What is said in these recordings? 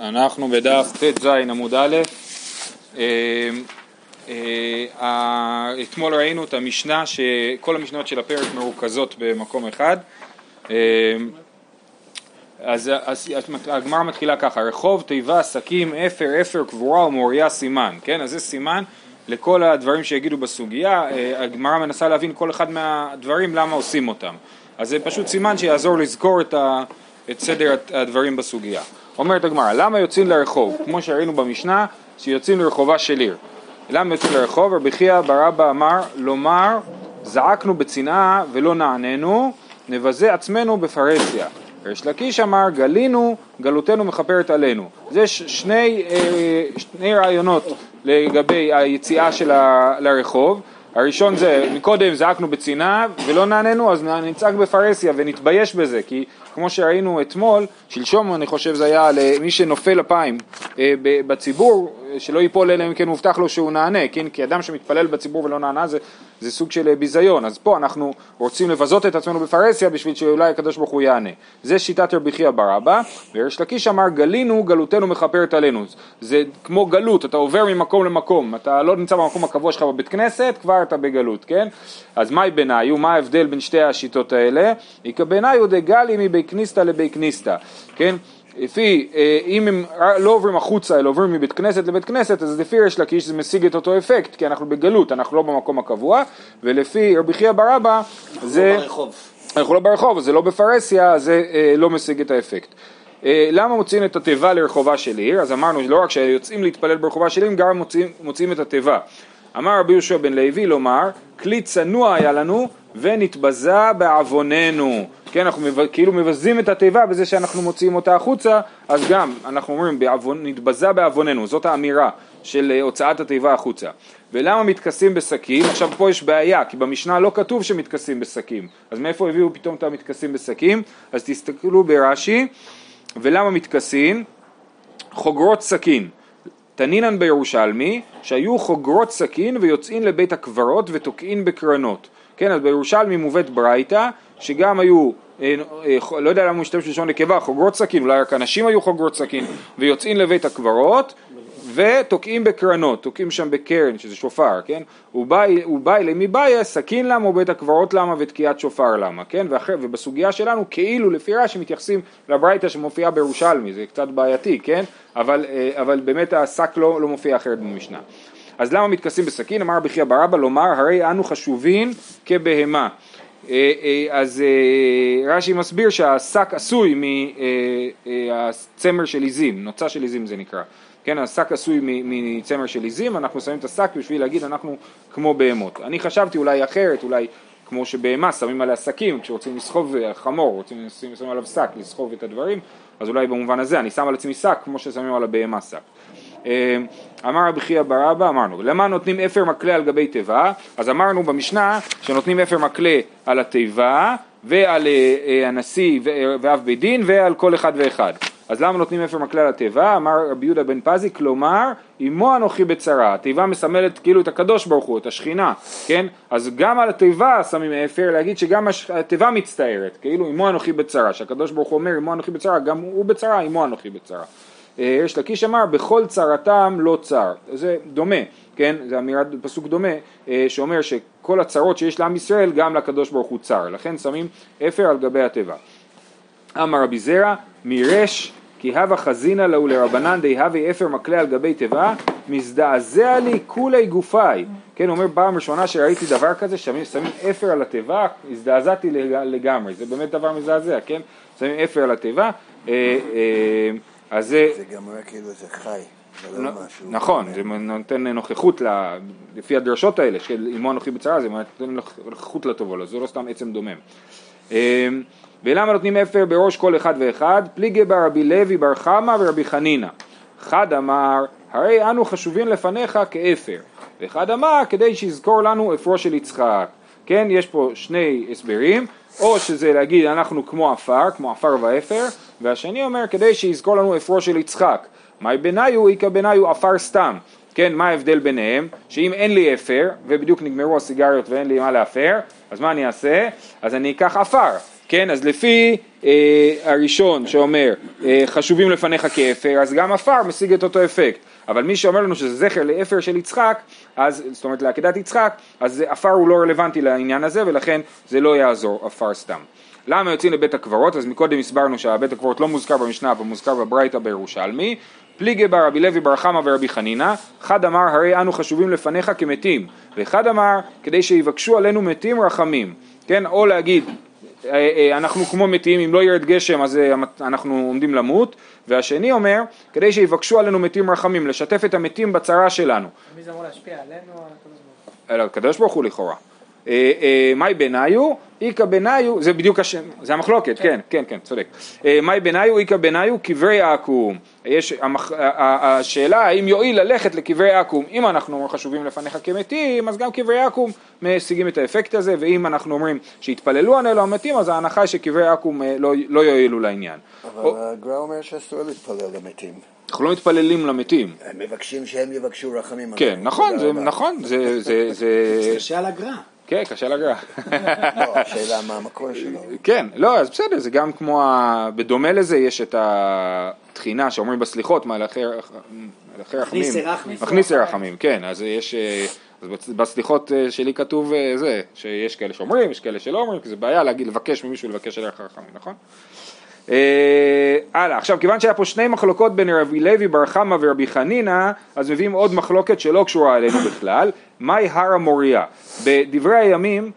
אנחנו בדף ט"ז עמוד א', אה, אה, אתמול ראינו את המשנה שכל המשנות של הפרק מרוכזות במקום אחד אה, אז, אז הגמרא מתחילה ככה, רחוב, תיבה, שקים, אפר, אפר, קבורה ומוריה סימן, כן? אז זה סימן לכל הדברים שיגידו בסוגיה, הגמרא מנסה להבין כל אחד מהדברים למה עושים אותם, אז זה פשוט סימן שיעזור לזכור את, ה, את סדר הדברים בסוגיה. אומרת הגמרא, למה יוצאים לרחוב? כמו שראינו במשנה, שיוצאים לרחובה של עיר. למה יוצאים לרחוב? רבי חייא ברבא אמר, לומר, זעקנו בצנעה ולא נעננו, נבזה עצמנו בפרהסיה. ריש לקיש אמר, גלינו, גלותנו מכפרת עלינו. זה שני, אה, שני רעיונות לגבי היציאה של לרחוב. הראשון זה, מקודם זעקנו בצנעה ולא נעננו, אז נצעק בפרהסיה ונתבייש בזה, כי כמו שראינו אתמול, שלשום אני חושב זה היה למי שנופל אפיים אה, בציבור, שלא ייפול אלא אם כן מובטח לו שהוא נענה, כן? כי אדם שמתפלל בציבור ולא נענה זה, זה סוג של ביזיון, אז פה אנחנו רוצים לבזות את עצמנו בפרהסיה בשביל שאולי הקדוש ברוך הוא יענה. זה שיטת רבי חייא ברבא, וריש לקיש אמר גלינו גלותנו מכפרת עלינו, זה כמו גלות, אתה עובר ממקום למקום, אתה לא נמצא במקום הקבוע שלך בבית כנסת, כבר אתה בגלות, כן? אז מהי ביניו, מה ההבדל בין שתי השיטות האלה? איכא ביניו דגלי מבי כניסתא לבי כניסתא, כן? לפי, אה, אם הם לא עוברים החוצה אלא עוברים מבית כנסת לבית כנסת אז לפי ריש לקיש זה משיג את אותו אפקט כי אנחנו בגלות, אנחנו לא במקום הקבוע ולפי רבי חייא ברבא זה... לא ברחוב. אנחנו לא ברחוב, זה לא בפרהסיה, זה אה, לא משיג את האפקט. אה, למה מוציאים את התיבה לרחובה של עיר? אז אמרנו לא רק שיוצאים להתפלל ברחובה של עיר, גם מוציאים, מוציאים את התיבה. אמר רבי יהושע בן לוי לומר, כלי צנוע היה לנו ונתבזה בעווננו. כן, אנחנו מבז, כאילו מבזים את התיבה בזה שאנחנו מוציאים אותה החוצה, אז גם אנחנו אומרים בעוון, נתבזה בעווננו, זאת האמירה של אה, הוצאת התיבה החוצה. ולמה מתכסים בשקים? עכשיו פה יש בעיה, כי במשנה לא כתוב שמתכסים בשקים, אז מאיפה הביאו פתאום את המתכסים בשקים? אז תסתכלו ברש"י, ולמה מתכסים? חוגרות סכין. תנינן בירושלמי, שהיו חוגרות סכין ויוצאין לבית הקברות ותוקעין בקרנות. כן, אז בירושלמי מובאת ברייתא, שגם היו, אה, אה, לא יודע למה הוא משתמש בלשון נקבה, חוגרות סכין, אולי רק אנשים היו חוגרות סכין, ויוצאים לבית הקברות, ותוקעים בקרנות, תוקעים שם בקרן, שזה שופר, כן? ובאי למי באי, סכין למה ובית הקברות למה ותקיעת שופר למה, כן? ואחר, ובסוגיה שלנו, כאילו לפי רש"י מתייחסים לברייתא שמופיעה בירושלמי, זה קצת בעייתי, כן? אבל, אה, אבל באמת השק לא, לא מופיע אחרת במשנה. אז למה מתכסים בסכין? אמר רבי חייא ברבא לומר הרי אנו חשובים כבהמה. אה, אה, אז אה, רש"י מסביר שהשק עשוי מהצמר של עיזים, נוצה של עיזים זה נקרא. כן, השק עשוי מצמר של עיזים, אנחנו שמים את השק בשביל להגיד אנחנו כמו בהמות. אני חשבתי אולי אחרת, אולי כמו שבהמה שמים עליה שקים, כשרוצים לסחוב חמור, רוצים לשים עליו שק, לסחוב את הדברים, אז אולי במובן הזה אני שם על עצמי שק כמו ששמים על הבהמה שק. אמר רבי חייא ברבא, אמרנו, למה נותנים אפר מקלה על גבי תיבה? אז אמרנו במשנה שנותנים אפר מקלה על התיבה ועל אה, אה, הנשיא ואב בית דין ועל כל אחד ואחד. אז למה נותנים אפר מקלה על התיבה? אמר רבי יהודה בן פזי, כלומר, עמו אנוכי בצרה. התיבה מסמלת כאילו את הקדוש ברוך הוא, את השכינה, כן? אז גם על התיבה שמים אפר, להגיד שגם התיבה מצטערת, כאילו עמו אנוכי בצרה, שהקדוש ברוך הוא אומר עמו אנוכי בצרה, גם הוא בצרה, עמו אנוכי בצרה. יש אה, לקיש אמר בכל צרתם לא צר, זה דומה, כן, זה אמירת פסוק דומה אה, שאומר שכל הצרות שיש לעם ישראל גם לקדוש ברוך הוא צר, לכן שמים אפר על גבי התיבה. אמר רבי זרע מירש כי הווה חזינא להו לרבנן די הווה אפר מקלה על גבי תיבה מזדעזע לי כולי גופיי כן, הוא אומר פעם ראשונה שראיתי דבר כזה שמים אפר על התיבה הזדעזעתי לגמרי. זה באמת דבר מזעזע כן? שמים אפר על התיבה אה, אז זה... זה גם אומר כאילו זה חי. לא נכון, זה נותן נוכחות, לפי הדרשות האלה, של אמו אנוכי בצרה, זה נותן נוכחות לטובו, זה לא סתם עצם דומם. אמ, ולמה נותנים אפר בראש כל אחד ואחד? פליגי בר רבי לוי בר חמא ורבי חנינא. אחד אמר, הרי אנו חשובים לפניך כאפר, ואחד אמר, כדי שיזכור לנו אפרו של יצחק. כן, יש פה שני הסברים, או שזה להגיד אנחנו כמו עפר, כמו עפר ואפר, והשני אומר כדי שיזכור לנו אפרו של יצחק. מאי בניו איכא בניו עפר סתם. כן, מה ההבדל ביניהם? שאם אין לי אפר, ובדיוק נגמרו הסיגריות ואין לי מה להפר, אז מה אני אעשה? אז אני אקח עפר. כן, אז לפי אה, הראשון שאומר אה, חשובים לפניך כאפר, אז גם עפר משיג את אותו אפקט. אבל מי שאומר לנו שזה זכר לאפר של יצחק, אז, זאת אומרת לעקדת יצחק, אז עפר הוא לא רלוונטי לעניין הזה ולכן זה לא יעזור עפר סתם. למה יוצאים לבית הקברות? אז מקודם הסברנו שהבית הקברות לא מוזכר במשנה אבל מוזכר בברייתא בירושלמי. פליגי בר רבי לוי בר חמא ורבי חנינא, אחד אמר הרי אנו חשובים לפניך כמתים, ואחד אמר כדי שיבקשו עלינו מתים רחמים, כן, או להגיד אנחנו כמו מתים, אם לא ירד גשם אז אה, אנחנו עומדים למות, והשני אומר, כדי שיבקשו עלינו מתים רחמים, לשתף את המתים בצרה שלנו. מי זה אמור להשפיע עלינו על הקדוש ברוך הוא לכאורה. מאי בניו, איכא בניו, זה בדיוק השם, זה המחלוקת, כן, כן, כן, צודק. מאי בניו, איכא בניו, קברי עכו"ם. יש, המח, השאלה האם יועיל ללכת לקברי עכו"ם, אם אנחנו חשובים לפניך כמתים, אז גם קברי עכו"ם משיגים את האפקט הזה, ואם אנחנו אומרים שהתפללו עלינו המתים, אז ההנחה היא שקברי עכו"ם לא, לא יועילו לעניין. אבל הגר"א אומר שאסור להתפלל למתים. אנחנו לא מתפללים למתים. הם מבקשים שהם יבקשו רחמים. כן. נכון, זה רבה. נכון, זה, זה, זה, קשה על הגר"א. כן, קשה לגרע. לא, השאלה מה המקור שלו. כן, לא, אז בסדר, זה גם כמו, ה... בדומה לזה יש את התחינה שאומרים בסליחות, מלאכי מלאכי רחמים. מכניס ירחמים, כן, אז יש, אה, אז בסליחות אה, שלי כתוב אה, זה, שיש כאלה שאומרים, יש כאלה שלא אומרים, כי זה בעיה להגיד, לבקש ממישהו לבקש עליך רחמים, נכון? אה, הלאה, עכשיו כיוון שהיה פה שני מחלוקות בין רבי לוי בר חמא ורבי חנינא, אז מביאים עוד מחלוקת שלא קשורה אלינו בכלל, מהי הר המוריה? בדברי הימים,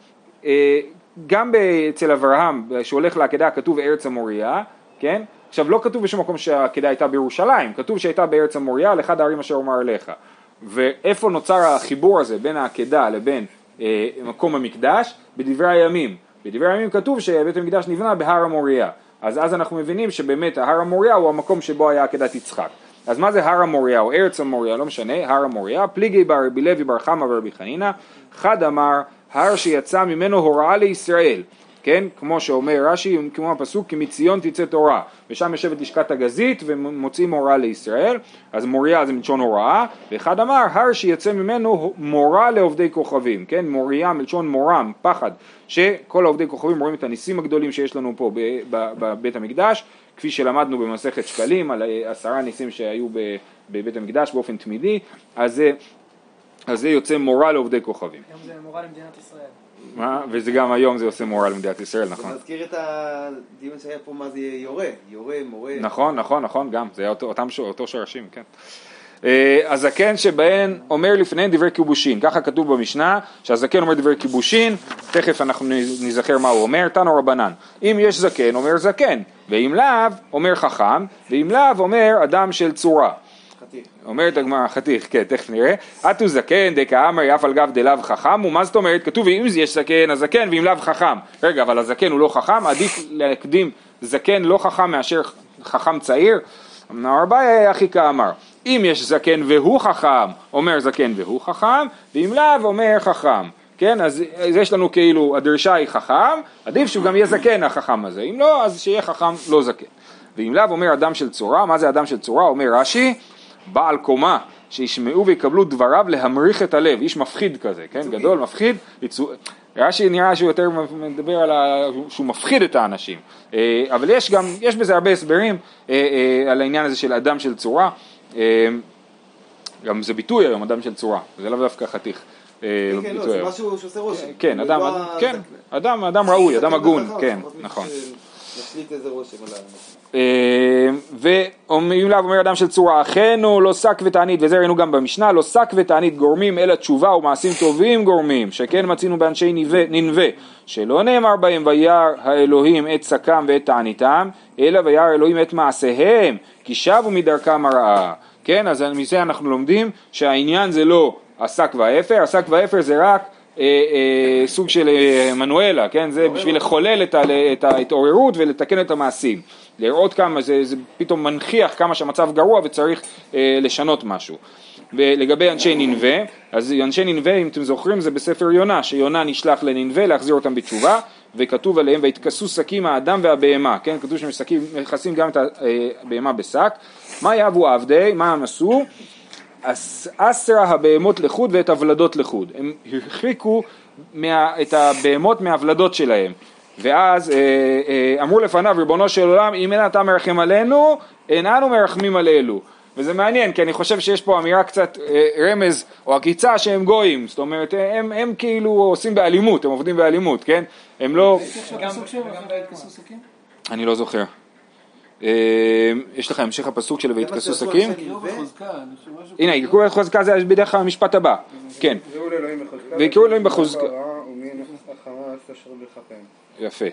אה, גם אצל אברהם, שהוא הולך לעקדה, כתוב ארץ המוריה, כן? עכשיו לא כתוב בשום מקום שהעקדה הייתה בירושלים, כתוב שהייתה בארץ המוריה, על אחד הערים אשר אומר אליך. ואיפה נוצר החיבור הזה בין העקדה לבין אה, מקום המקדש? בדברי הימים. בדברי הימים כתוב שבית המקדש נבנה בהר המוריה. אז אז אנחנו מבינים שבאמת ההר המוריה הוא המקום שבו היה עקדת יצחק. אז מה זה הר המוריה? או ארץ המוריה, לא משנה, הר המוריה, פליגי בר רבי לוי בר חמא ורבי חנינא, חד אמר, הר שיצא ממנו הוראה לישראל, כן, כמו שאומר רש"י, כמו הפסוק, כי מציון תצא תורה, ושם יושבת לשכת הגזית ומוצאים הוראה לישראל, אז מוריה זה מלשון הוראה, ואחד אמר, הר שיצא ממנו מורה לעובדי כוכבים, כן, מוריה מלשון מורם, פחד, שכל העובדי כוכבים רואים את הניסים הגדולים שיש לנו פה בבית המקדש, כפי שלמדנו במסכת שקלים על אה, עשרה ניסים שהיו בבית המקדש באופן תמידי, אז זה, אז זה יוצא מורה לעובדי כוכבים. היום זה מורה למדינת ישראל. מה? וזה גם היום זה עושה מורה למדינת ישראל, נכון? זה מזכיר את הדיון שהיה פה מה זה יורה, יורה, מורה. נכון, נכון, נכון, גם, זה היה אותו, אותם, ש- אותו שורשים, כן. אה, הזקן שבהן אומר לפניהן דברי כיבושין, ככה כתוב במשנה, שהזקן אומר דברי כיבושין, תכף אנחנו נזכר מה הוא אומר, תנו רבנן, אם יש זקן אומר זקן, ואם לאו אומר חכם, ואם לאו אומר אדם של צורה. חתיך. אומרת הגמרא, חתיך, כן, תכף נראה. אטו זקן דקאמר יף על גב דלאו חכם, ומה זאת אומרת? כתוב אם יש זקן אז זקן ואם לאו חכם. רגע, אבל הזקן הוא לא חכם, עדיף להקדים זקן לא חכם מאשר חכם צעיר? אמר אביי הכי כאמר. אם יש זקן והוא חכם, אומר זקן והוא חכם, ואם לאו אומר חכם. כן, אז, אז יש לנו כאילו, הדרישה היא חכם, עדיף שהוא גם יהיה זקן החכם הזה, אם לא, אז שיהיה חכם לא זקן. ואם לאו אומר אדם של צורה, מה זה אדם של צורה? אומר רש"י, בעל קומה, שישמעו ויקבלו דבריו להמריך את הלב, איש מפחיד כזה, כן, גדול, מפחיד. רש"י נראה שהוא יותר מדבר על ה... שהוא מפחיד את האנשים, אה, אבל יש גם, יש בזה הרבה הסברים אה, אה, על העניין הזה של אדם של צורה, גם זה ביטוי היום, אדם של צורה, זה לאו דווקא חתיך. כן, כן, לא, זה. משהו שעושה רושם. כן, אדם, לא כן, אדם, אדם ראוי, אדם הגון, נכון, כן, נכון. נשליט איזה רושם על ה... אה, ואם לאו אומר אדם של צורה אחינו לא שק ותענית וזה ראינו גם במשנה לא שק ותענית גורמים אלא תשובה ומעשים טובים גורמים שכן מצינו באנשי נינווה שלא נאמר בהם וירא האלוהים את שקם ואת תעניתם אלא וירא האלוהים את מעשיהם כי שבו מדרכם הרעה כן אז מזה אנחנו לומדים שהעניין זה לא השק והאפר השק והאפר זה רק סוג של אה, מנואלה, כן? זה בשביל לחולל את, ה, את ההתעוררות ולתקן את המעשים. לראות כמה, זה, זה פתאום מנכיח כמה שהמצב גרוע וצריך אה, לשנות משהו. ולגבי אנשי נינווה, אז אנשי נינווה, אם אתם זוכרים, זה בספר יונה, שיונה נשלח לנינווה להחזיר אותם בתשובה, וכתוב עליהם, ויתכסו שקים האדם והבהמה, כן? כתוב שמכסים גם את הבהמה בשק. מה יאבו עבדי, מה הם עשו? אסרה הבהמות לחוד ואת הוולדות לחוד. הם הרחיקו מה, את הבהמות מהוולדות שלהם. ואז אה, אה, אמרו לפניו ריבונו של עולם אם אין אתה מרחם עלינו אין אנו מרחמים על אלו וזה מעניין כי אני חושב שיש פה אמירה קצת אה, רמז או עקיצה שהם גויים. זאת אומרת הם, הם כאילו עושים באלימות הם עובדים באלימות כן? הם לא אני לא זוכר יש לך המשך הפסוק של ויתכסו שקים? הנה, יקראו בחוזקה זה בדרך כלל המשפט הבא, כן. ויקראו אלוהים בחוזקה. יפה.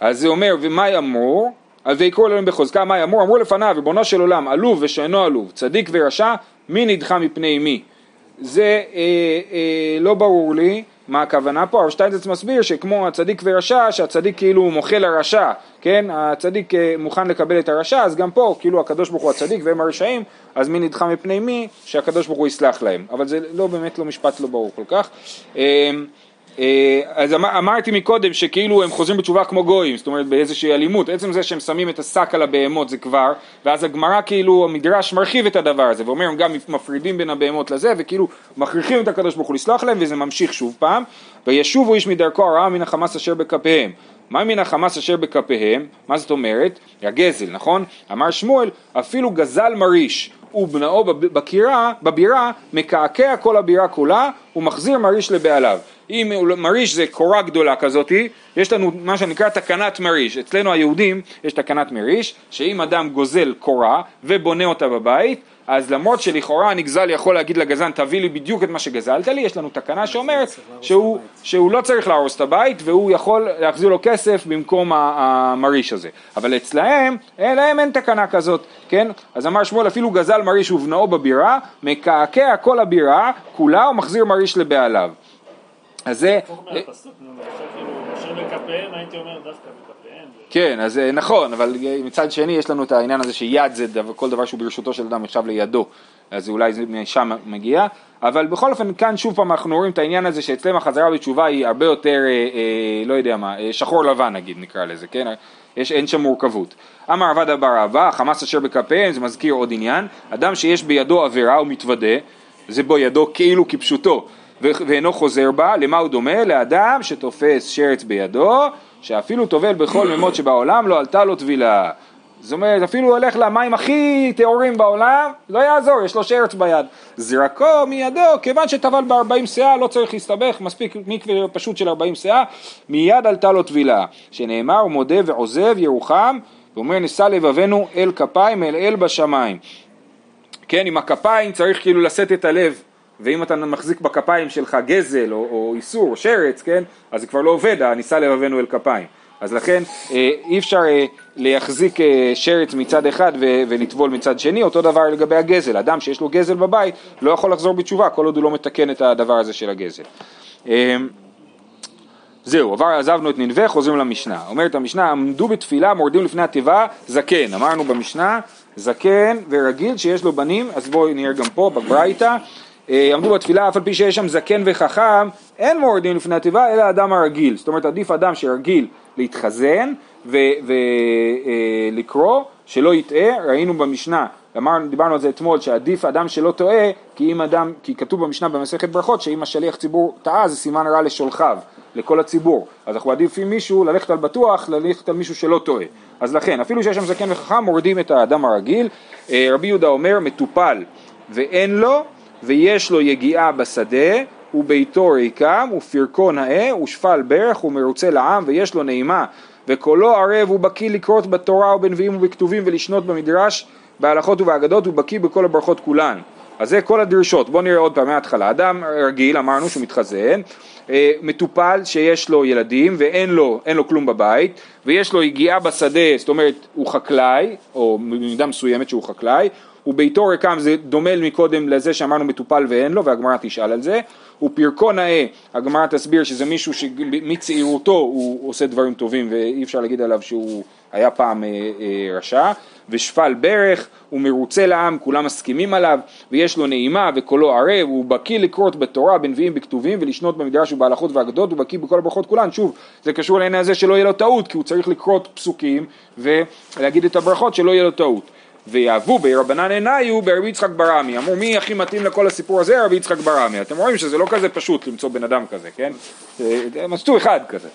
אז זה אומר, ומה אמרו? אז ויקראו אלוהים בחוזקה, מה אמרו? אמרו לפניו, ריבונו של עולם, עלוב ושאינו עלוב, צדיק ורשע, מי נדחה מפני מי? זה אה, אה, לא ברור לי מה הכוונה פה, אבל שטיינזץ מסביר שכמו הצדיק ורשע, שהצדיק כאילו מוחה לרשע, כן? הצדיק אה, מוכן לקבל את הרשע, אז גם פה כאילו הקדוש ברוך הוא הצדיק והם הרשעים, אז מי נדחה מפני מי? שהקדוש ברוך הוא יסלח להם. אבל זה לא באמת לא משפט לא ברור כל כך. אה, אז אמר, אמרתי מקודם שכאילו הם חוזרים בתשובה כמו גויים, זאת אומרת באיזושהי אלימות, עצם זה שהם שמים את השק על הבהמות זה כבר, ואז הגמרא כאילו, המדרש מרחיב את הדבר הזה, ואומר הם גם מפרידים בין הבהמות לזה, וכאילו מכריחים את הקדוש ברוך הוא לסלוח להם, וזה ממשיך שוב פעם, וישובו איש מדרכו הרעה מן החמאס אשר בכפיהם. מה מן החמאס אשר בכפיהם? מה זאת אומרת? הגזל, נכון? אמר שמואל, אפילו גזל מריש ובנאו בקירה, בבירה, מקעקע כל הבירה כולה ומחזיר מריש לבעליו. אם מריש זה קורה גדולה כזאתי, יש לנו מה שנקרא תקנת מריש. אצלנו היהודים יש תקנת מריש, שאם אדם גוזל קורה ובונה אותה בבית, אז למרות שלכאורה הנגזל יכול להגיד לגזן תביא לי בדיוק את מה שגזלת לי, יש לנו תקנה שאומרת שהוא, שהוא לא צריך להרוס את הבית והוא יכול להחזיר לו כסף במקום המריש הזה. אבל אצלהם, להם אין תקנה כזאת, כן? אז אמר שמואל אפילו גזל מריש ובנאו בבירה, מקעקע כל הבירה כולה ומחזיר מריש לבעליו. אז זה... כן, אז אה, נכון, אבל אה, מצד שני יש לנו את העניין הזה שיד זה דבר, כל דבר שהוא ברשותו של אדם נחשב לידו, אז אולי זה משם מגיע, אבל בכל אופן כאן שוב פעם אנחנו רואים את העניין הזה שאצלם החזרה בתשובה היא הרבה יותר, אה, אה, לא יודע מה, שחור לבן נגיד נקרא לזה, כן? יש, אין שם מורכבות. אמר עבד אבר אבא, חמאס אשר בכפיהם, זה מזכיר עוד עניין, אדם שיש בידו עבירה הוא מתוודה, זה בו ידו כאילו כפשוטו, ואינו חוזר בה, למה הוא דומה? לאדם שתופס שרץ בידו, שאפילו טובל בכל מימות שבעולם לא עלתה לו טבילה. זאת אומרת, אפילו הוא הולך למים הכי טהורים בעולם, לא יעזור, יש לו שרץ ביד. זרקו מידו, כיוון שטבל ב-40 שאה, לא צריך להסתבך, מספיק מקווה פשוט של 40 שאה, מיד עלתה לו טבילה. שנאמר, מודה ועוזב ירוחם, ואומר, נישא לבבנו אל כפיים אל אל בשמיים. כן, עם הכפיים צריך כאילו לשאת את הלב ואם אתה מחזיק בכפיים שלך גזל או, או איסור או שרץ, כן, אז זה כבר לא עובד, הנישא לבבינו אל כפיים. אז לכן אה, אי אפשר אה, להחזיק אה, שרץ מצד אחד ולטבול מצד שני, אותו דבר לגבי הגזל, אדם שיש לו גזל בבית לא יכול לחזור בתשובה כל עוד הוא לא מתקן את הדבר הזה של הגזל. זהו, עבר, עזבנו את ננבה, חוזרים למשנה. אומרת המשנה, עמדו בתפילה, מורדים לפני התיבה, זקן. אמרנו במשנה, זקן ורגיל שיש לו בנים, אז בואו נראה גם פה, בברייתא. אה, עמדו בתפילה אף על פי שיש שם זקן וחכם, אין מורדים לפני התיבה אלא האדם הרגיל. זאת אומרת עדיף אדם שרגיל להתחזן ולקרוא, אה, שלא יטעה, ראינו במשנה, אמרנו, דיברנו על זה אתמול, שעדיף אדם שלא טועה, כי אם אדם, כי כתוב במשנה במסכת ברכות, שאם השליח ציבור טעה זה סימן רע לשולחיו, לכל הציבור. אז אנחנו עדיפים מישהו ללכת על בטוח, ללכת על מישהו שלא טועה. אז לכן, אפילו שיש שם זקן וחכם, מורדים את האדם הרגיל. אה, רבי יהודה אומר, מטופל ואין לו, ויש לו יגיעה בשדה, וביתו ריקם, ופרקו נאה, ושפל ברך, ומרוצה לעם, ויש לו נעימה, וקולו ערב, ובקיא לקרות בתורה ובנביאים ובכתובים, ולשנות במדרש, בהלכות ובאגדות, ובקיא בכל הברכות כולן. אז זה כל הדרישות, בואו נראה עוד פעם מההתחלה. אדם רגיל, אמרנו שהוא מתחזן, מטופל שיש לו ילדים ואין לו, לו כלום בבית, ויש לו יגיעה בשדה, זאת אומרת הוא חקלאי, או במידה מסוימת שהוא חקלאי, וביתו ריקם זה דומה מקודם לזה שאמרנו מטופל ואין לו והגמרא תשאל על זה. ופרקו נאה הגמרא תסביר שזה מישהו שמצעירותו הוא עושה דברים טובים ואי אפשר להגיד עליו שהוא היה פעם אה, אה, רשע ושפל ברך הוא מרוצה לעם כולם מסכימים עליו ויש לו נעימה וקולו ערב הוא בקיא לקרות בתורה בנביאים בכתובים ולשנות במדרש ובהלכות ואגדות הוא בקיא בכל הברכות כולן שוב זה קשור לעניין הזה שלא יהיה לו טעות כי הוא צריך לקרות פסוקים ולהגיד את הברכות שלא יהיה לו טעות ויאהבו ברבנן עיניו ברבי יצחק ברמי. אמרו מי הכי מתאים לכל הסיפור הזה? רבי יצחק ברמי. אתם רואים שזה לא כזה פשוט למצוא בן אדם כזה, כן? מצאו אחד כזה.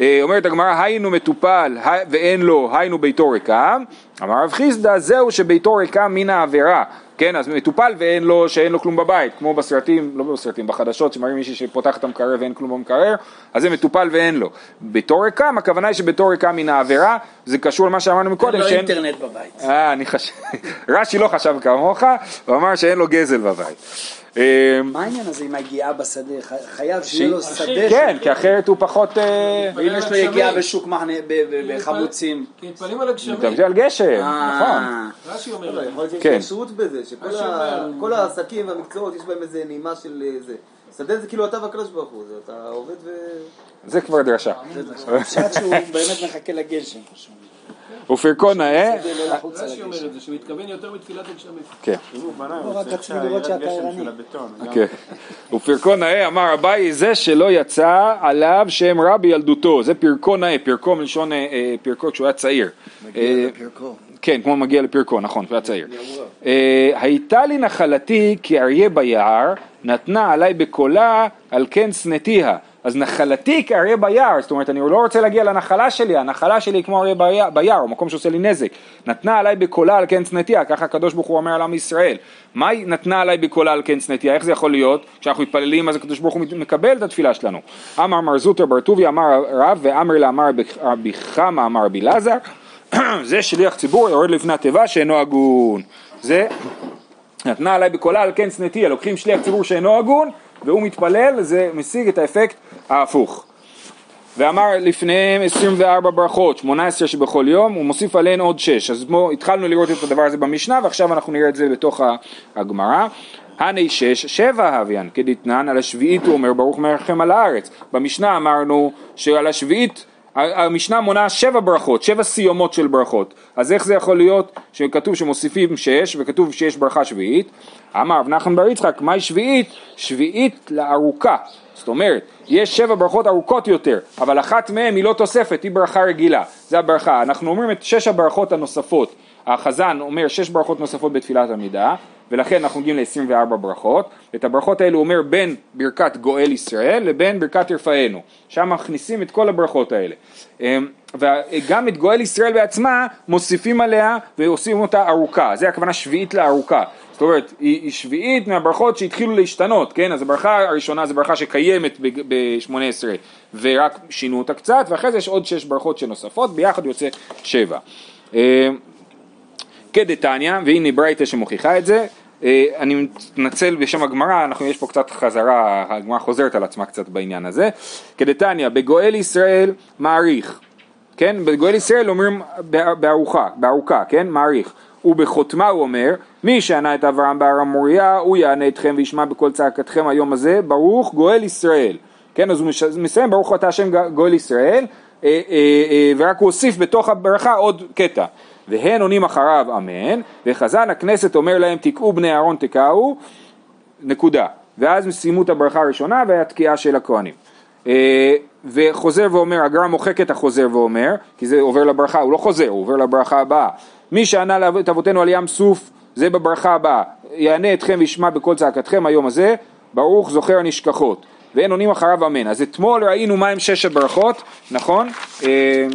אה, אומרת הגמרא, היינו מטופל ואין לו, היינו ביתו ריקם. אמר רב חיסדא, זהו שביתו ריקם מן העבירה. כן, אז מטופל ואין לו, שאין לו כלום בבית, כמו בסרטים, לא בסרטים, בחדשות, שמראים מישהי שפותח את המקרר ואין כלום במקרר, אז זה מטופל ואין לו. ביתו ריקם, הכוונה היא שביתו ריקם מן העבירה, זה קשור למה שאמרנו מקודם, אין לו. אינטרנט בבית. אה, אני חושב, רש"י לא חשב כמוך, הוא אמר שאין לו גזל בבית. אה, מה העניין הזה עם היגיעה בשדה? חייב שיהיה לו שדה. כן, כי אחרת הוא פחות... אה, ואם יש לו יגיעה בשוק מחנה, בחמוצים. כי מתפללים על הגשמים. מדבר על גשם, נכון. אה, רש"י אומר זה. יכול להיות שיש כן. כשרות בזה, שכל העסקים והמקצועות יש בהם איזה נימה של אה, זה. שדה זה כאילו אתה והקדוש ברוך הוא, זה אתה עובד ו... זה כבר דרשה. פשט שהוא באמת מחכה לגשם. ופרקו נאה, כדי לא לחוץ על רש"י אומר הגשם. את זה, שהוא מתכוון יותר מתפילת הגשמים. כן, לא לראות שאתה ערני. כן. ופרקו נאה אמר אביי זה שלא יצא עליו שם רע בילדותו, זה פרקו נאה, פרקו מלשון אה, אה, פרקו כשהוא היה צעיר. אה, פרקו. כן, כמו מגיע לפרקו, נכון, כשהוא היה צעיר. אה, הייתה לי נחלתי כאריה ביער, נתנה עליי בקולה, על כן שנאתיה. אז נחלתי כאריה ביער, זאת אומרת אני לא רוצה להגיע לנחלה שלי, הנחלה שלי היא כמו אריה ביער, הוא מקום שעושה לי נזק. נתנה עליי בקולה על כן שנאתיה, ככה הקדוש ברוך הוא אומר על עם ישראל. מה היא נתנה עליי בקולה על כן שנאתיה, איך זה יכול להיות? כשאנחנו מתפללים אז הקדוש ברוך הוא מקבל את התפילה שלנו. אמר מר זוטר בר טוביה אמר רב ואמר לה אמר רבי חמא אמר רבי אלעזר זה שליח ציבור יורד לפני התיבה שאינו הגון. זה נתנה עליי בקולה על כן שנאתיה, לוקחים שליח ציבור שאינו הגון והוא מתפלל, זה משיג את האפקט ההפוך. ואמר לפניהם 24 ברכות, 18 שבכל יום, הוא מוסיף עליהן עוד 6. אז בואו, התחלנו לראות את הדבר הזה במשנה, ועכשיו אנחנו נראה את זה בתוך הגמרא. הני שש, שבע הוויין, כדתנן, על השביעית הוא אומר, ברוך מרחם על הארץ. במשנה אמרנו שעל השביעית, המשנה מונה שבע ברכות, שבע סיומות של ברכות. אז איך זה יכול להיות שכתוב שמוסיפים שש, וכתוב שיש ברכה שביעית? אמר רב נחמן בר יצחק, מהי שביעית? שביעית לארוכה. זאת אומרת, יש שבע ברכות ארוכות יותר, אבל אחת מהן היא לא תוספת, היא ברכה רגילה, זה הברכה. אנחנו אומרים את שש הברכות הנוספות, החזן אומר שש ברכות נוספות בתפילת עמידה, ולכן אנחנו מגיעים ל-24 ברכות, ואת הברכות האלו אומר בין ברכת גואל ישראל לבין ברכת ירפאנו, שם מכניסים את כל הברכות האלה. אמ, וגם את גואל ישראל בעצמה מוסיפים עליה ועושים אותה ארוכה, זה הכוונה שביעית לארוכה. זאת אומרת, היא, שביעית מהברכות שהתחילו להשתנות, כן? אז הברכה הראשונה זו ברכה שקיימת ב-18 ורק שינו אותה קצת, ואחרי זה יש עוד שש ברכות שנוספות, ביחד יוצא שבע. אמ, כדתניא, והנה ברייתא שמוכיחה את זה, אני מתנצל בשם הגמרא, אנחנו יש פה קצת חזרה, הגמרא חוזרת על עצמה קצת בעניין הזה. כדתניא, בגואל ישראל מעריך, כן? בגואל ישראל אומרים בארוחה, בארוכה, כן? מעריך. ובחותמה הוא אומר, מי שענה את אברהם בהר המוריה, הוא יענה אתכם וישמע בקול צעקתכם היום הזה, ברוך גואל ישראל. כן, אז הוא מסיים, ברוך אתה השם גואל ישראל, אה, אה, אה, ורק הוא הוסיף בתוך הברכה עוד קטע. והן עונים אחריו אמן, וחזן הכנסת אומר להם תקעו בני אהרון תקעו, נקודה. ואז סיימו את הברכה הראשונה והתקיעה של הכהנים. אה, וחוזר ואומר, הגר"א מוחק את החוזר ואומר, כי זה עובר לברכה, הוא לא חוזר, הוא עובר לברכה הבאה. מי שענה את אבותינו על ים סוף, זה בברכה הבאה. יענה אתכם וישמע בקול צעקתכם היום הזה, ברוך זוכר הנשכחות. ואין עונים אחריו אמן. אז אתמול ראינו מהם שש הברכות, נכון? אה,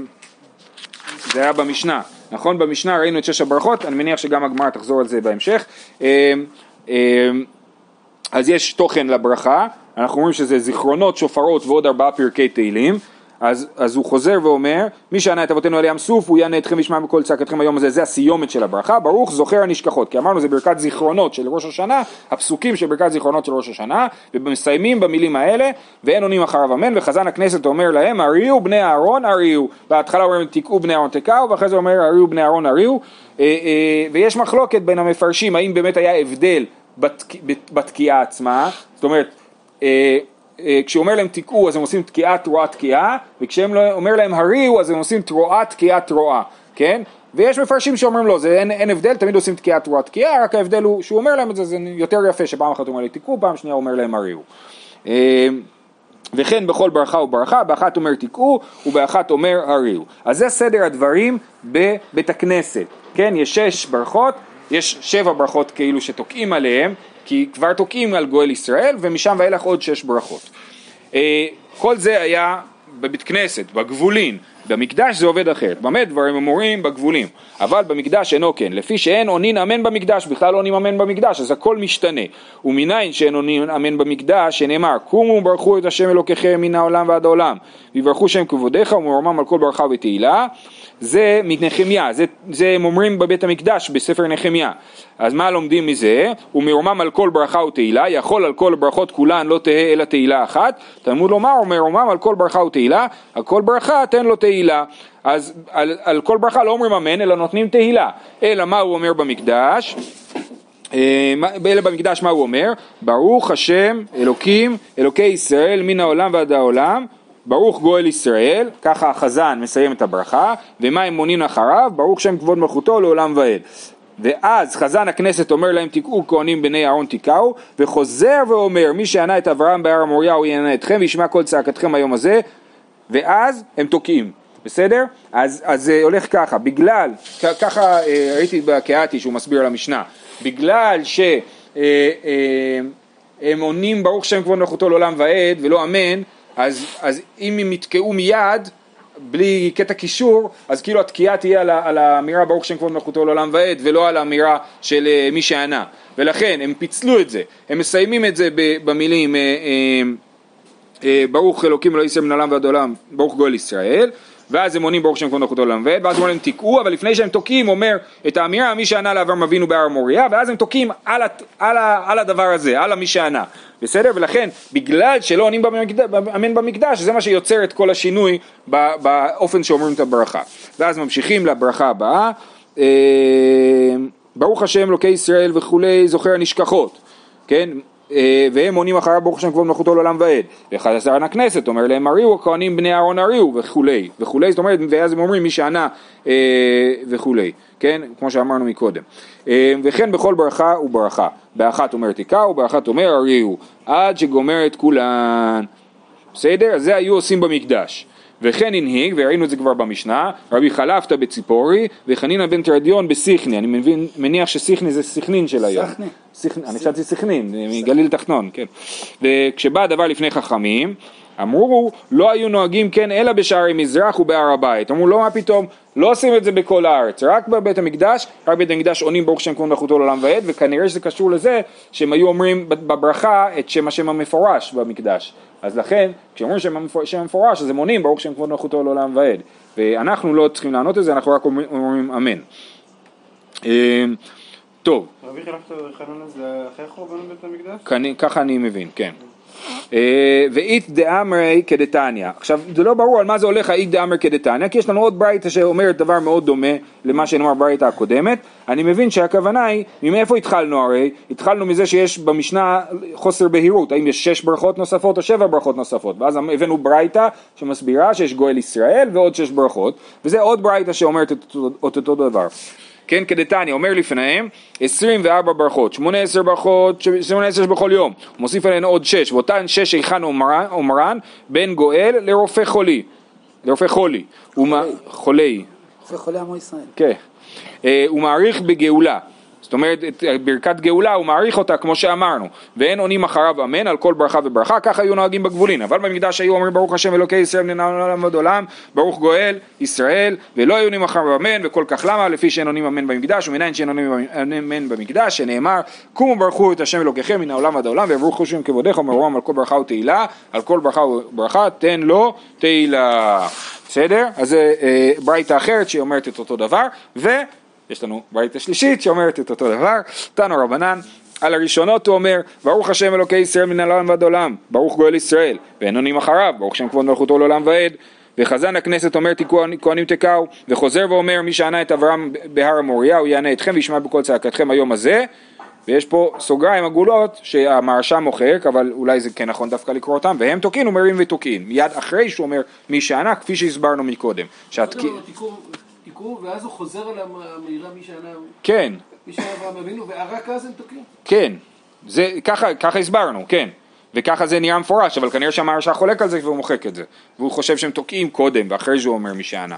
זה היה במשנה. נכון? במשנה ראינו את שש הברכות, אני מניח שגם הגמרא תחזור על זה בהמשך. אז יש תוכן לברכה, אנחנו אומרים שזה זיכרונות, שופרות ועוד ארבעה פרקי תהילים. אז, אז הוא חוזר ואומר, מי שענה את אבותינו על ים סוף, הוא יענה אתכם וישמע בקול צעקתכם היום הזה, זה הסיומת של הברכה, ברוך זוכר הנשכחות, כי אמרנו זה ברכת זיכרונות של ראש השנה, הפסוקים של ברכת זיכרונות של ראש השנה, ומסיימים במילים האלה, ואין עונים אחריו אמן, וחזן הכנסת אומר להם, הריעו בני אהרון הריעו, בהתחלה אומרים תקעו בני אהרון תקעו, ואחרי זה אומר הריעו בני אהרון הריעו, ויש מחלוקת בין המפרשים, האם באמת היה הבדל בתקיעה עצמה, זאת אומרת, כשהוא אומר להם תקעו אז הם עושים תקיעה תרועה תקיעה וכשהם אומר להם הריעו אז הם עושים תרועה תקיעה תרועה כן? ויש מפרשים שאומרים לא זה אין, אין הבדל תמיד עושים תקיעה תרועה תקיעה רק ההבדל הוא שהוא אומר להם את זה זה יותר יפה שפעם אחת הוא אומר לי תקעו פעם שנייה הוא אומר להם הריעו וכן בכל ברכה וברכה באחת אומר תקעו ובאחת אומר הריעו אז זה סדר הדברים בבית הכנסת כן? יש שש ברכות יש שבע ברכות כאילו שתוקעים עליהם כי כבר תוקעים על גואל ישראל ומשם ואילך עוד שש ברכות. כל זה היה בבית כנסת, בגבולין, במקדש זה עובד אחרת. במה דברים אמורים? בגבולים. אבל במקדש אינו כן. לפי שאין עונין אמן במקדש, בכלל לא אמן במקדש, אז הכל משתנה. ומניין שאין עונין אמן במקדש, שנאמר, קומו וברכו את השם אלוקיכם מן העולם ועד העולם. ויברכו שם כבודיך ומרומם על כל ברכה ותהילה. זה מנחמיה, זה, זה הם אומרים בבית המקדש בספר נחמיה. אז מה לומדים מזה? ומרומם על כל ברכה ותהילה, יכול על כל ברכות כולן לא תהא אלא תהילה אחת. תלמוד לומר, ומרומם על כל ברכה ותהילה, על כל ברכה תן לו תהילה. אז על, על כל ברכה לא אומרים אמן, אלא נותנים תהילה. אלא מה הוא אומר במקדש? אה, אלא במקדש מה הוא אומר? ברוך השם אלוקים אלוקי ישראל מן העולם ועד העולם ברוך גואל ישראל, ככה החזן מסיים את הברכה, ומה הם מונים אחריו? ברוך שם כבוד מלכותו לעולם ועד. ואז חזן הכנסת אומר להם תקעו כהנים בני אהרון תקעו, וחוזר ואומר מי שענה את אברהם בהר המוריה הוא יענה אתכם וישמע כל צעקתכם היום הזה, ואז הם תוקעים. בסדר? אז, זה הולך ככה, בגלל, ככה אה, ראיתי בקהתי שהוא מסביר על המשנה, בגלל שהם אה, אה, עונים ברוך שם כבוד מלכותו לעולם ועד ולא אמן, אז, אז אם הם יתקעו מיד, בלי קטע קישור, אז כאילו התקיעה תהיה על, על האמירה ברוך שם כבוד מלכותו לעולם ועד, ולא על האמירה של uh, מי שענה. ולכן הם פיצלו את זה, הם מסיימים את זה במילים uh, uh, ברוך אלוקים אלוהי ישראל מן העולם ועד העולם, ברוך גואל ישראל, ואז הם עונים ברוך שם כבוד מלכותו לעולם ועד, ואז אומרים תקעו, אבל לפני שהם תוקעים אומר את האמירה מי שענה לאברהם אבינו בהר המוריה, ואז הם תוקעים על, על, על הדבר הזה, על המי שענה. בסדר? ולכן, בגלל שלא עונים אמן במקדש, זה מה שיוצר את כל השינוי באופן שאומרים את הברכה. ואז ממשיכים לברכה הבאה, אה, ברוך השם אלוקי ישראל וכולי זוכר הנשכחות, כן? אה, והם עונים אחריו ברוך השם כבוד מלכותו לעולם ועד. וחזרן הכנסת אומר להם הריעו הכהנים בני אהרון הריעו וכולי וכולי. זאת אומרת ואז הם אומרים מי שענה אה, וכולי. כן? כמו שאמרנו מקודם. אה, וכן בכל ברכה וברכה. באחת אומר תיקה ובאחת אומר הריעו עד שגומר את כולן. בסדר? זה היו עושים במקדש וכן הנהיג, וראינו את זה כבר במשנה, רבי חלפתא בציפורי וחנינא בן תרדיון בסיכני, אני מבין, מניח שסיכני זה סכנין של היום. סכנין. אני חשבתי סכנין, מגליל תחתון, כן. וכשבא הדבר לפני חכמים, אמרו לא היו נוהגים כן אלא בשערי מזרח ובהר הבית, אמרו לא מה פתאום, לא עושים את זה בכל הארץ, רק בבית המקדש, רק בבית המקדש עונים ברוך שם כבוד מלכותו לעולם ועד, וכנראה שזה קשור לזה שהם היו אומרים בברכה את שם השם המפורש במקדש, אז לכן כשאומרים שם המפורש אז הם עונים ברוך שם כבוד מלכותו לעולם ועד, ואנחנו לא צריכים לענות את זה, אנחנו רק אומרים אמן. אמ, טוב. רבי חלפת חנונה זה אחרי חורבן בית המקדש? ככה אני מבין, כן. אה, ואית דאמרי כדתניא. עכשיו זה לא ברור על מה זה הולך האית דאמרי כדתניא כי יש לנו עוד ברייתא שאומרת דבר מאוד דומה למה שנאמר ברייתא הקודמת. אני מבין שהכוונה היא, מאיפה התחלנו הרי? התחלנו מזה שיש במשנה חוסר בהירות, האם יש שש ברכות נוספות או שבע ברכות נוספות ואז הבאנו ברייתא שמסבירה שיש גואל ישראל ועוד שש ברכות וזה עוד ברייתא שאומרת את אותו דבר. כן, כדתניא, אומר לפניהם 24 ברכות, 18 ברכות, 18 בכל יום, הוא מוסיף עליהן עוד 6, ואותן 6 היכן אומרן, בין גואל לרופא חולי, לרופא חולי, חולי, רופא חולי עמו ישראל, כן, אה, הוא מעריך בגאולה זאת אומרת, את ברכת גאולה הוא מעריך אותה כמו שאמרנו, ואין עונים אחריו אמן על כל ברכה וברכה, ככה היו נוהגים בגבולין, אבל במקדש היו אומרים ברוך השם אלוקי ישראל מן העולם ועד עולם, ברוך גואל ישראל, ולא היו עונים אחריו אמן, וכל כך למה? לפי שאין עונים אמן במקדש, ומנין שאין עונים אמן במקדש, שנאמר, קומו ברכו את השם אלוקיכם מן העולם ועד העולם, ויברוכו שם כבודיך ומרומם על כל ברכה ותהילה, על כל ברכה וברכה תן לו תהילה. בסדר? אז זה אה, ברייתא אחרת שהיא אומרת את אותו דבר, ו... יש לנו ברית השלישית שאומרת את אותו דבר, תנו רבנן, על הראשונות הוא אומר, ברוך השם אלוקי ישראל מן העולם ועד עולם, ברוך גואל ישראל, ואין עונים אחריו, ברוך שם כבוד מלכותו לעולם ועד, וחזן הכנסת אומר כהנים תקעו, וחוזר ואומר מי שענה את אברהם בהר המוריה, הוא יענה אתכם וישמע בקול צעקתכם היום הזה, ויש פה סוגריים עגולות שהמהרש"ם מוחק, אבל אולי זה כן נכון דווקא לקרוא אותם, והם תוקעים ומרים ותוקעים, מיד אחרי שהוא אומר מי שענה, כפי שהסברנו מקודם. תיקעו, ואז הוא חוזר על המהירה מי שענה, כן. מי שענה אברהם אבינו, ורק אז הם תוקעים. כן, זה, ככה, ככה הסברנו, כן. וככה זה נראה מפורש, אבל כנראה שהמהרש"א חולק על זה והוא מוחק את זה. והוא חושב שהם תוקעים קודם, ואחרי זה הוא אומר מי שענה.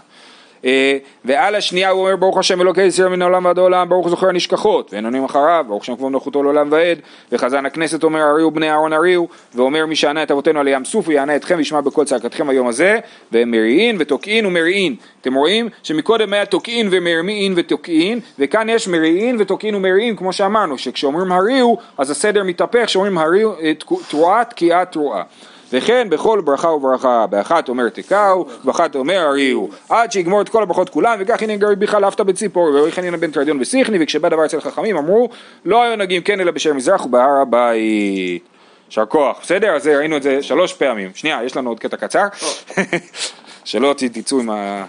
אה, ועל השנייה הוא אומר ברוך השם אלוקי ישראל מן העולם ועד העולם ברוך זוכר הנשכחות ואין עונים אחריו ברוך שם כבוד מלכותו לעולם ועד. וחזן הכנסת אומר הריעו בני אהרון הריעו ואומר מי שענה את אבותינו על ים סוף ויענה אתכם וישמע בקול צעקתכם היום הזה. והם מריעין ותוקעין ומריעין. אתם רואים שמקודם היה תוקעין ומריעין ותוקעין וכאן יש מריעין ותוקעין ומריעין כמו שאמרנו שכשאומרים הריעו אז הסדר מתהפך כשאומרים הריעו אה, תרועה תקיעה תרועה וכן בכל ברכה וברכה, באחת אומר תקעו, באחת אומר הריעו, עד שיגמור את כל הברכות כולם, וכך הנה גרי ביכה לאפתא בציפור, ורבי חנינא בן תרדיון בסיכני, וכשבא דבר אצל חכמים אמרו, לא היו נגיעים כן אלא בשער מזרח ובהר הבית. יישר כוח, בסדר? אז ראינו את זה שלוש פעמים. שנייה, יש לנו עוד קטע קצר, שלא תצאו עם ה...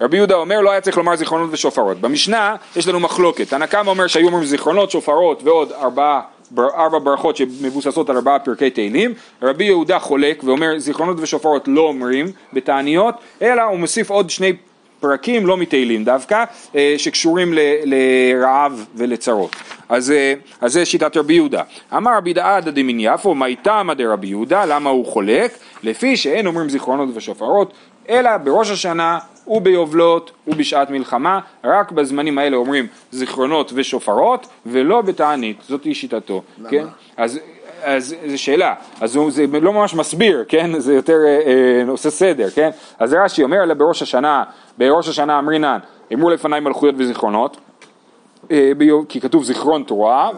רבי יהודה אומר לא היה צריך לומר זיכרונות ושופרות. במשנה יש לנו מחלוקת, הנקם אומר שהיו אומרים זיכרונות, שופרות ועוד ארבעה ארבע ברכות שמבוססות על ארבעה פרקי תהילים, רבי יהודה חולק ואומר זיכרונות ושופרות לא אומרים בתעניות, אלא הוא מוסיף עוד שני פרקים לא מתהילים דווקא, אה, שקשורים ל, לרעב ולצרות. אז, אה, אז זה שיטת רבי יהודה. אמר רבי דעדה דמין יפו, מי תמא דרבי יהודה, למה הוא חולק? לפי שאין אומרים זיכרונות ושופרות, אלא בראש השנה וביובלות ובשעת מלחמה, רק בזמנים האלה אומרים זיכרונות ושופרות ולא בתענית, זאת שיטתו, למה? כן? אז, אז זו שאלה, אז הוא, זה לא ממש מסביר, כן? זה יותר אה, אה, עושה סדר, כן? אז רש"י אומר לה בראש השנה, בראש השנה אמרינן, אמרו לפניי מלכויות וזיכרונות, אה, כי כתוב זיכרון תורה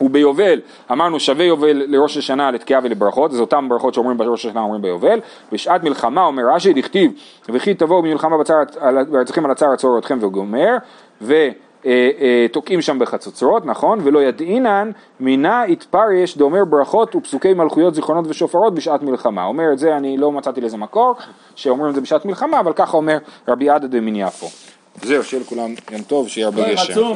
וביובל, אמרנו שווה יובל לראש השנה לתקיעה ולברכות, זה אותם ברכות שאומרים בראש השנה אומרים ביובל, בשעת מלחמה אומר רש"י דכתיב וכי תבואו במלחמה בארצכם על הצער עצור אתכם וגומר ותוקעים אה, אה, שם בחצוצרות, נכון? ולא ידעינן מינה יתפרש דאומר ברכות ופסוקי מלכויות זיכרונות ושופרות בשעת מלחמה. אומר את זה, אני לא מצאתי לזה מקור, שאומרים את זה בשעת מלחמה, אבל ככה אומר רבי עדה דמין יפו. זהו, שיהיה לכולם יום טוב, שיהיה הרבה גשם.